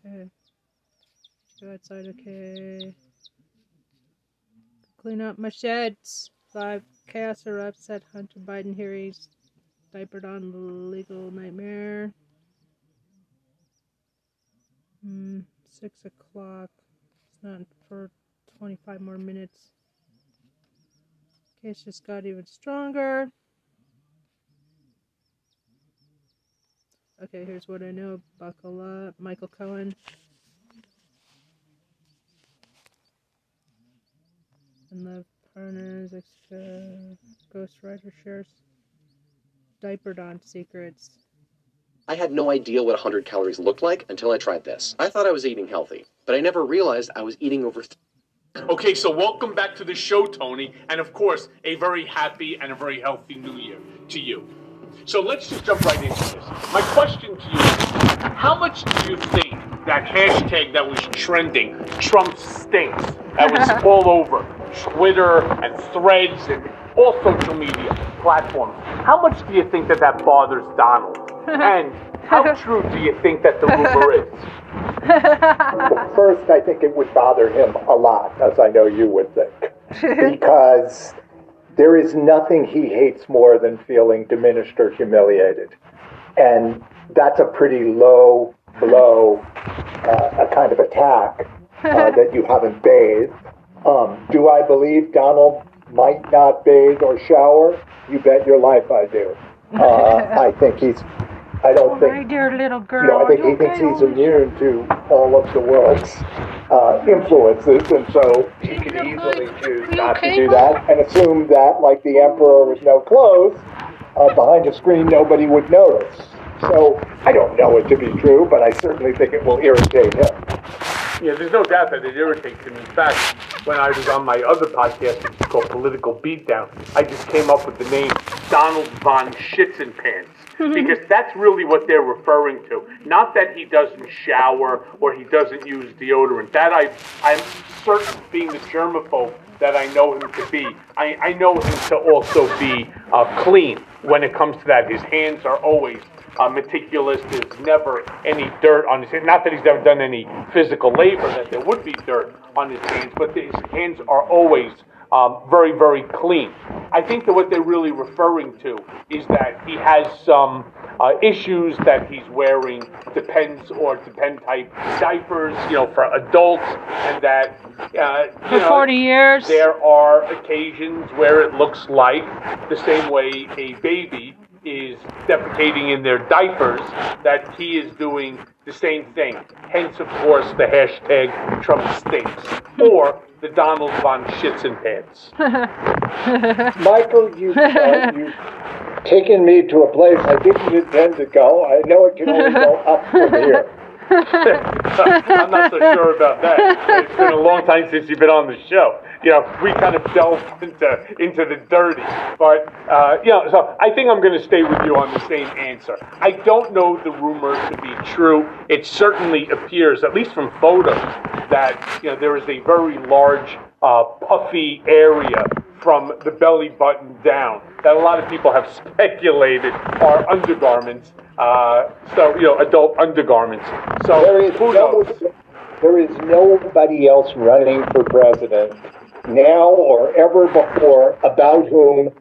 Okay. Go outside, okay. Clean up my sheds. Five chaos or upset Hunter Biden hearings. Diaper Don legal nightmare. Hmm, six o'clock. It's not for 25 more minutes. Case just got even stronger. Okay, here's what I know. Buckle up. Michael Cohen. And the partners, extra ghostwriter shares. Diaper Don secrets. I had no idea what 100 calories looked like until I tried this. I thought I was eating healthy, but I never realized I was eating over. Th- Okay, so welcome back to the show, Tony, and of course, a very happy and a very healthy new year to you. So let's just jump right into this. My question to you is how much do you think that hashtag that was trending, Trump stinks, that was all over Twitter and threads and all social media platforms, how much do you think that that bothers Donald? And how true do you think that the rumor is? First, I think it would bother him a lot, as I know you would think, because there is nothing he hates more than feeling diminished or humiliated. And that's a pretty low blow, uh, a kind of attack uh, that you haven't bathed. Um, do I believe Donald might not bathe or shower? You bet your life I do. Uh, I think he's, I don't think My dear little girl. you know, I think he thinks okay? he's immune to all of the world's uh, influences, and so he can easily choose not to do that and assume that, like the emperor with no clothes, uh, behind a screen nobody would notice. So I don't know it to be true, but I certainly think it will irritate him. Yeah, there's no doubt that it irritates him. In fact, when I was on my other podcast, which is called Political Beatdown, I just came up with the name Donald Von Shits and Pants. because that's really what they're referring to. Not that he doesn't shower or he doesn't use deodorant. That I, I'm certain, being the germaphobe that I know him to be, I, I know him to also be uh, clean when it comes to that. His hands are always uh, meticulous. There's never any dirt on his hands. Not that he's ever done any physical labor, that there would be dirt on his hands, but his hands are always um, very, very clean. I think that what they're really referring to is that he has some uh, issues that he's wearing depends or depend type diapers, you know, for adults, and that uh, For know, 40 years. there are occasions where it looks like the same way a baby is defecating in their diapers, that he is doing the same thing. Hence, of course, the hashtag Trump stinks or the Donald von Schitzenpants. Michael, you, uh, you've taken me to a place I didn't intend to go. I know it can only go up from here. I'm not so sure about that. It's been a long time since you've been on the show. You know, we kind of delved into into the dirty, but uh, you know, so I think I'm going to stay with you on the same answer. I don't know the rumor to be true. It certainly appears, at least from photos, that you know there is a very large uh, puffy area from the belly button down that a lot of people have speculated are undergarments. Uh, so you know, adult undergarments. So There is who no, knows? there is nobody else running for president now or ever before about whom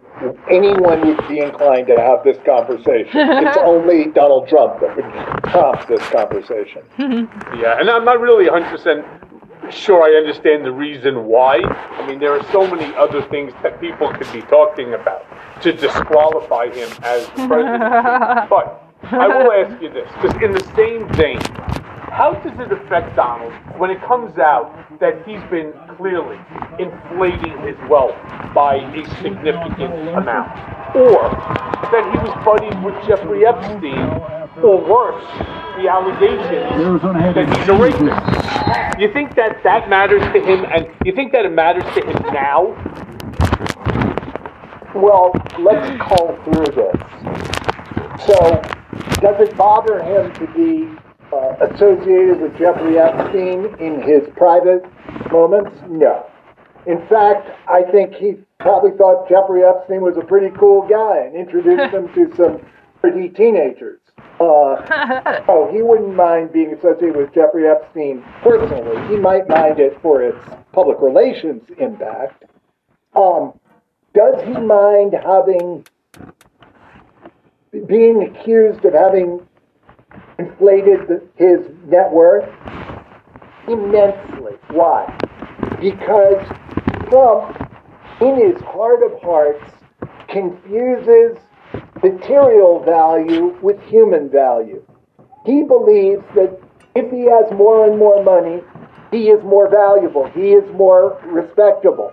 anyone would be inclined to have this conversation. it's only Donald Trump that would prompt this conversation. Yeah, and I'm not really 100% sure I understand the reason why. I mean, there are so many other things that people could be talking about to disqualify him as president. but I will ask you this, because in the same vein, how does it affect Donald when it comes out that he's been clearly inflating his wealth by a significant amount? Or that he was buddies with Jeffrey Epstein or worse, the allegations that he's a rapist. You think that that matters to him, and you think that it matters to him now? Well, let's call through this. So, does it bother him to be uh, associated with Jeffrey Epstein in his private moments? No. In fact, I think he probably thought Jeffrey Epstein was a pretty cool guy and introduced him to some pretty teenagers. Uh, oh, he wouldn't mind being associated with Jeffrey Epstein personally. He might mind it for its public relations impact. Um, does he mind having being accused of having inflated his net worth? Immensely. Why? Because Trump, in his heart of hearts, confuses material value with human value. He believes that if he has more and more money, he is more valuable, he is more respectable.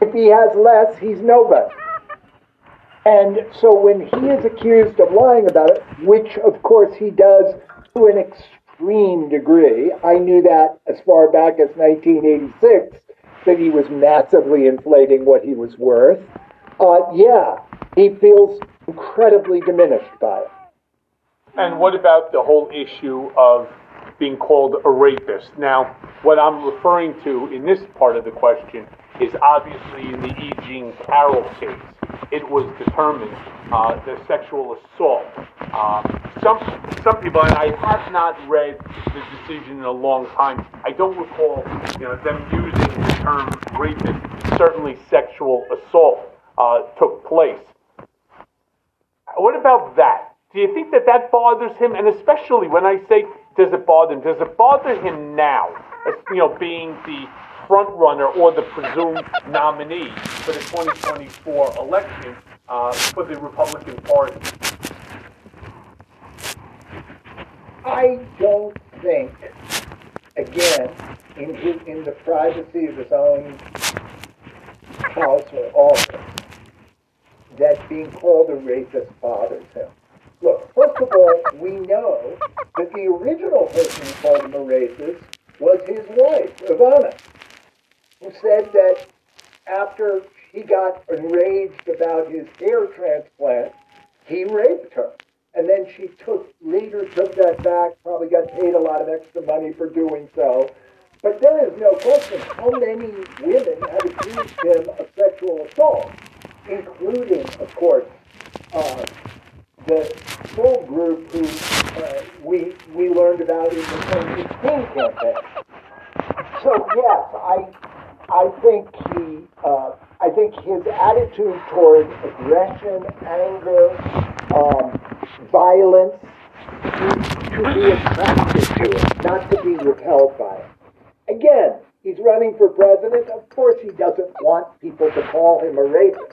If he has less, he's nobody. And so when he is accused of lying about it, which of course he does to an extreme degree, I knew that as far back as 1986 that he was massively inflating what he was worth. Uh, yeah, he feels incredibly diminished by it. And what about the whole issue of being called a rapist? Now, what I'm referring to in this part of the question is obviously in the E. Jean Carroll case. It was determined uh, the sexual assault. Uh, some some people, and I have not read the decision in a long time. I don't recall, you know, them using the term rapist. Certainly, sexual assault uh, took place. What about that? Do you think that that bothers him? And especially when I say, does it bother him? Does it bother him now? As, you know, being the front runner or the presumed nominee for the 2024 election uh, for the Republican Party. I don't think, again, in his, in the privacy of his own house or office, that being called a rapist bothers him. Look, first of all, we know that the original person who called him a racist was his wife, Ivana, who said that after he got enraged about his hair transplant, he raped her. And then she took later took that back, probably got paid a lot of extra money for doing so. But there is no question how many women have accused him of sexual assault, including, of course, uh, the full group who uh, we we learned about in the 2016 campaign. So yes, I I think he uh, I think his attitude toward aggression, anger, um, violence to be attracted to it, not to be repelled by it. Again, he's running for president. Of course, he doesn't want people to call him a rapist.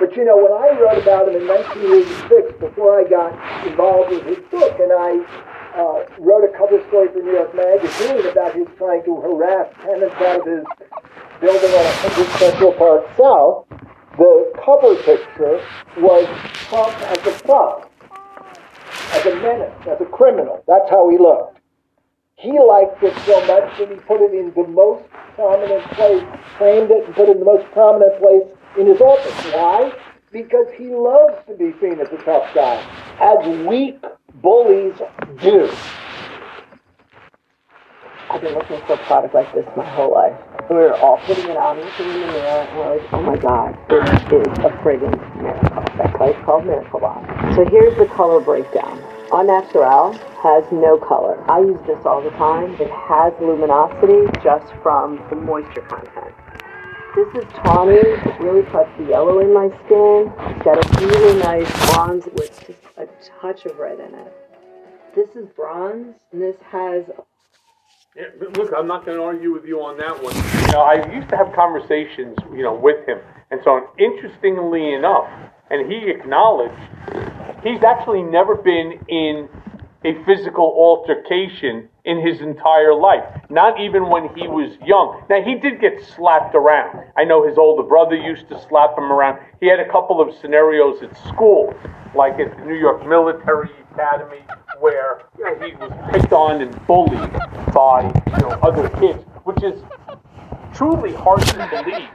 But you know, when I wrote about him in 1986, before I got involved with his book, and I uh, wrote a cover story for New York Magazine about his trying to harass tenants out of his building on 100 Central Park South, the cover picture was Trump as a thug, as a menace, as a criminal. That's how he looked. He liked it so much that he put it in the most prominent place, framed it and put it in the most prominent place in his office. Why? Because he loves to be seen as a tough guy, as weak bullies do. I've been looking for a product like this my whole life. We were all putting it on, looking in the mirror, and we're like, oh my god, this is a friggin' miracle. Why it's called Miracle Balm. So here's the color breakdown. Au Naturel has no color. I use this all the time. It has luminosity just from the moisture content. This is tawny. It really puts the yellow in my skin. It's got a really nice bronze with just a touch of red in it. This is bronze, and this has Yeah, look, I'm not going to argue with you on that one. You know, I used to have conversations, you know, with him, and so interestingly enough, and he acknowledged he's actually never been in a physical altercation in his entire life, not even when he was young. Now, he did get slapped around. I know his older brother used to slap him around. He had a couple of scenarios at school, like at the New York Military Academy, where you know, he was picked on and bullied by you know, other kids, which is truly hard to believe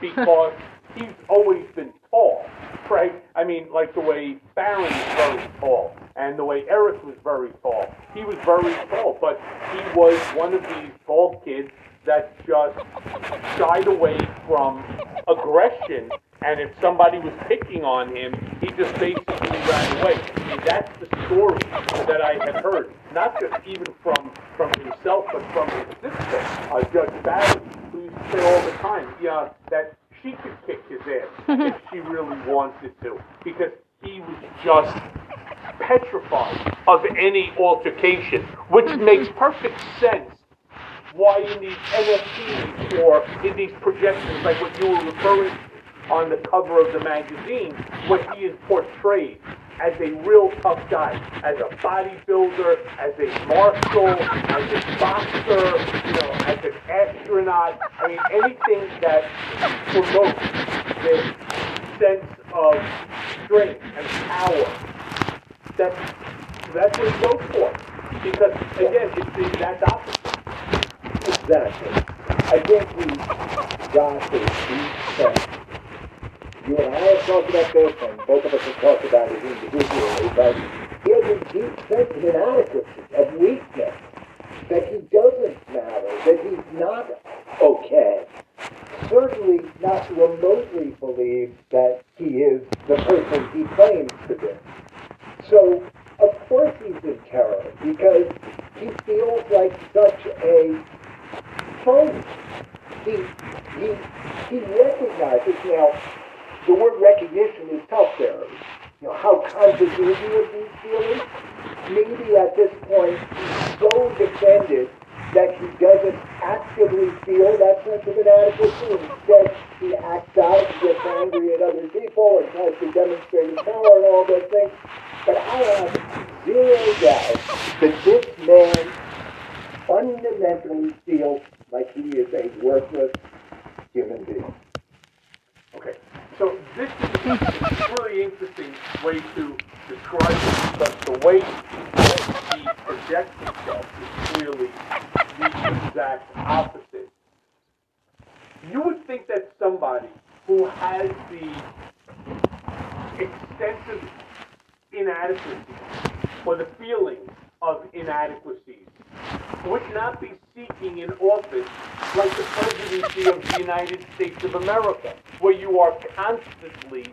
because he's always been tall, right? I mean, like the way Barron is very tall and the way Eric was very tall. He was very tall, but he was one of these tall kids that just shied away from aggression. And if somebody was picking on him, he just basically ran away. And that's the story that I had heard, not just even from from himself, but from his sister, uh, Judge Barry, who used to say all the time, yeah, that she could kick his ass if she really wanted to, because he was just petrified of any altercation, which mm-hmm. makes perfect sense why in these NFTs or in these projections, like what you were referring to on the cover of the magazine, where he is portrayed as a real tough guy, as a bodybuilder, as a marshal, as a boxer, you know, as an astronaut. I mean, anything that promotes this sense of strength and power. That's that's what he goes for. Because again, it's the exact opposite. Exactly. I think we got to be. You and I have talked about this, and both of us have talked about it individually, but a deep sense of inadequacy, of weakness, that he doesn't matter, that he's not okay. Certainly not remotely believes that he is the person he claims to be. So, of course he's in terror, because he feels like such a phony. He, he, he recognizes, now, the word recognition is tough there. You know, how conscious is he of these feelings? Maybe at this point he's so defended that he doesn't actively feel that sense of inadequacy. Instead, he acts out and gets angry at other people and tries to demonstrate his power and all those things. But I have zero doubt that this man fundamentally feels like he is a worthless human being. Okay, so this is a really interesting way to describe it because the way he projects himself is clearly the exact opposite. You would think that somebody who has the extensive inadequacies or the feelings of inadequacies would not be seeking an office like the presidency of the United States of America, where you are constantly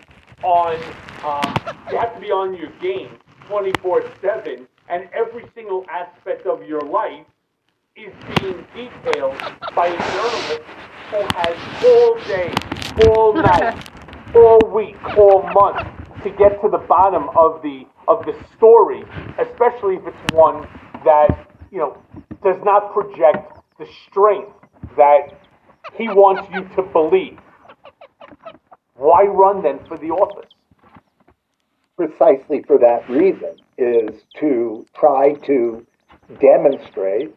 on, um, you have to be on your game 24 7, and every single aspect of your life is being detailed by a journalist who has all day, all night, all week, all month to get to the bottom of the of the story, especially if it's one that you know does not project the strength that he wants you to believe. Why run then for the office? Precisely for that reason, is to try to demonstrate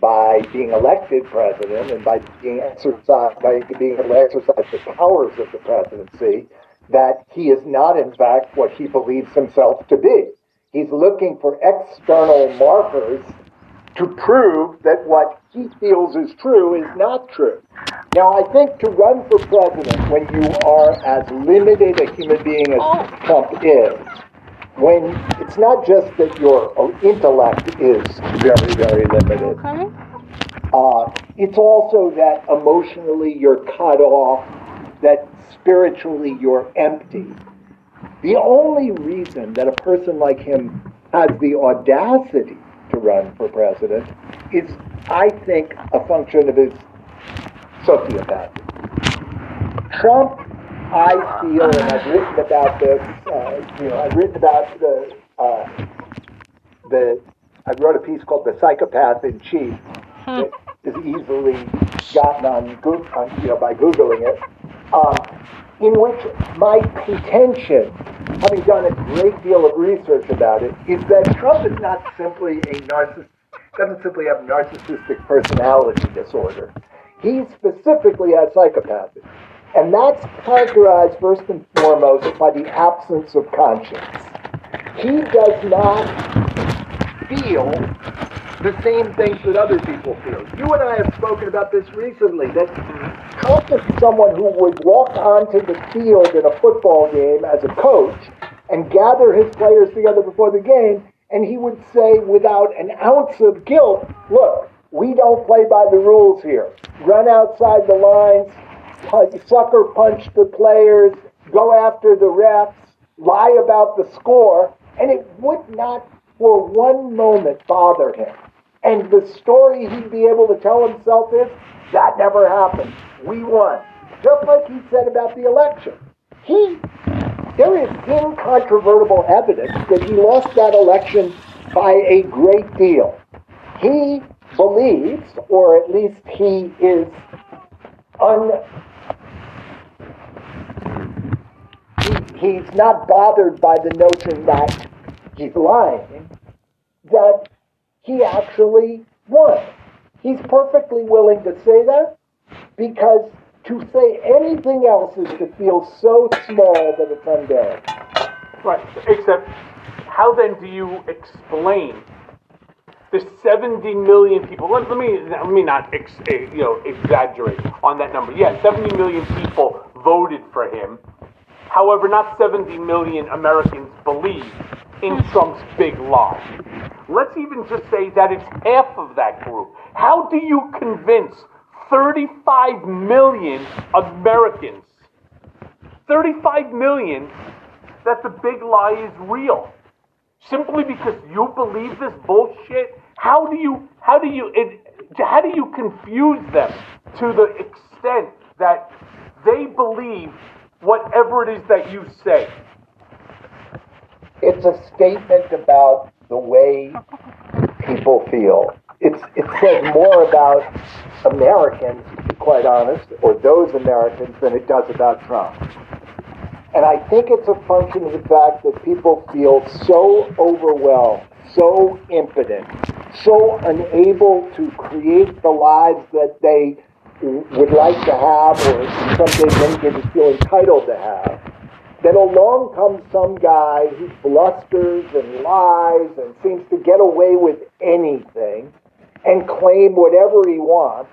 by being elected president and by being exercised by being able to exercise the powers of the presidency that he is not in fact what he believes himself to be. He's looking for external markers to prove that what he feels is true is not true. Now, I think to run for president when you are as limited a human being as Trump is, when it's not just that your intellect is very, very limited, uh, it's also that emotionally you're cut off, that spiritually you're empty. The only reason that a person like him has the audacity to run for president is, I think, a function of his sociopathy. Trump, I feel, and I've written about this, uh, you know, I've written about the, uh, the, I wrote a piece called The Psychopath in Chief that is easily gotten on, on you know, by Googling it, um, in which my contention, having done a great deal of research about it, is that Trump is not simply a narcissist, doesn't simply have narcissistic personality disorder. He specifically has psychopathy. And that's characterized first and foremost by the absence of conscience. He does not feel the same things that other people feel. You and I have spoken about this recently that how could someone who would walk onto the field in a football game as a coach and gather his players together before the game and he would say without an ounce of guilt, look, we don't play by the rules here. Run outside the lines, sucker punch the players, go after the refs, lie about the score, and it would not for one moment bother him. And the story he'd be able to tell himself is that never happened. We won. Just like he said about the election. He, there is incontrovertible evidence that he lost that election by a great deal. He believes, or at least he is un. He, he's not bothered by the notion that he's lying, that he actually won. He's perfectly willing to say that because to say anything else is to feel so small that it's unbearable. Right. Except, how then do you explain the 70 million people? Let, let me let me not ex, eh, you know exaggerate on that number. Yeah, 70 million people voted for him. However, not 70 million Americans believe in Trump's big lie. Let's even just say that it's half of that group. How do you convince 35 million Americans, 35 million, that the big lie is real? Simply because you believe this bullshit? How do you, how do you, it, how do you confuse them to the extent that they believe whatever it is that you say? It's a statement about the way people feel. It's, it says more about Americans, to be quite honest, or those Americans, than it does about Trump. And I think it's a function of the fact that people feel so overwhelmed, so impotent, so unable to create the lives that they would like to have, or in some cases, many cases, feel entitled to have then along comes some guy who blusters and lies and seems to get away with anything and claim whatever he wants.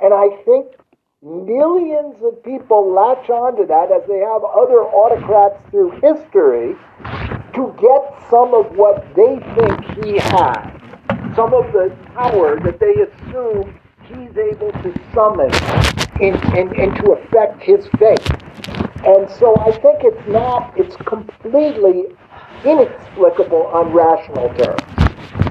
And I think millions of people latch onto that as they have other autocrats through history to get some of what they think he has, some of the power that they assume he's able to summon and, to affect his fate. And so I think it's not, it's completely inexplicable on rational terms.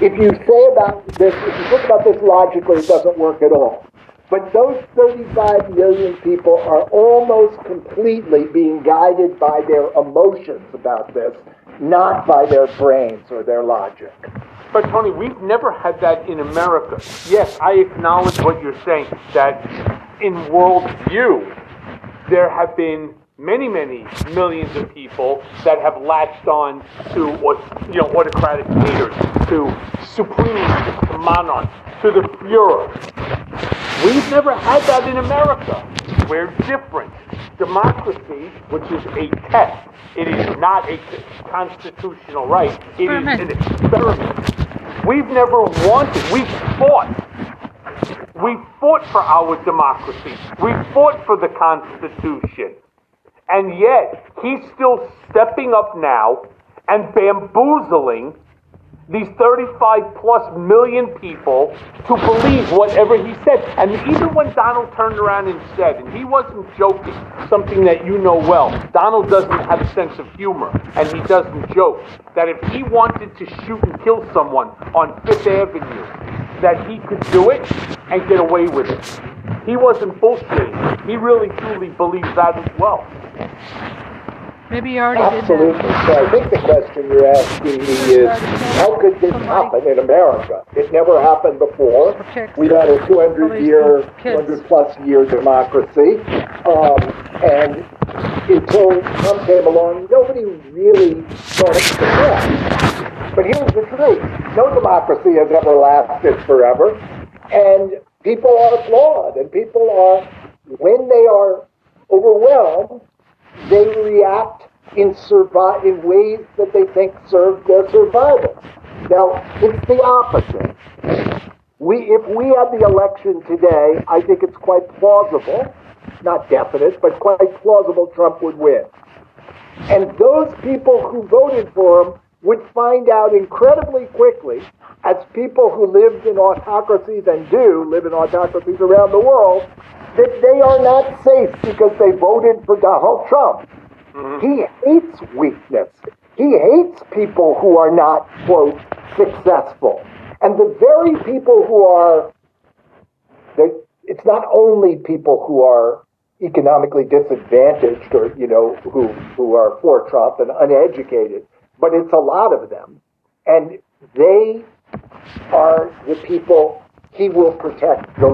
If you say about this, if you think about this logically, it doesn't work at all. But those 35 million people are almost completely being guided by their emotions about this, not by their brains or their logic. But Tony, we've never had that in America. Yes, I acknowledge what you're saying, that in worldview, there have been many, many millions of people that have latched on to what you know autocratic leaders, to supreme leaders, to monarchs, to the Fuhrer. We've never had that in America. We're different. Democracy, which is a test, it is not a constitutional right. It is an experiment. We've never wanted. We've fought. We fought for our democracy. We fought for the Constitution. And yet, he's still stepping up now and bamboozling these 35 plus million people to believe whatever he said. And even when Donald turned around and said, and he wasn't joking, something that you know well, Donald doesn't have a sense of humor and he doesn't joke, that if he wanted to shoot and kill someone on Fifth Avenue, that he could do it and get away with it. He wasn't bullshitting. He really truly believes that as well. Maybe you already Absolutely. did that. So I think the question you're asking me is, how could this happen in America? It never happened before. We've had a 200 year, 200 plus year democracy, um, and until Trump came along, nobody really thought it could work. But here's the truth. No democracy has ever lasted forever. And people are flawed. And people are, when they are overwhelmed, they react in, in ways that they think serve their survival. Now, it's the opposite. We, if we had the election today, I think it's quite plausible, not definite, but quite plausible Trump would win. And those people who voted for him would find out incredibly quickly, as people who lived in autocracies and do live in autocracies around the world, that they are not safe because they voted for Donald Trump. Mm-hmm. He hates weakness. He hates people who are not, quote, successful. And the very people who are, it's not only people who are economically disadvantaged or, you know, who, who are for Trump and uneducated, but it's a lot of them. And they are the people. He will protect the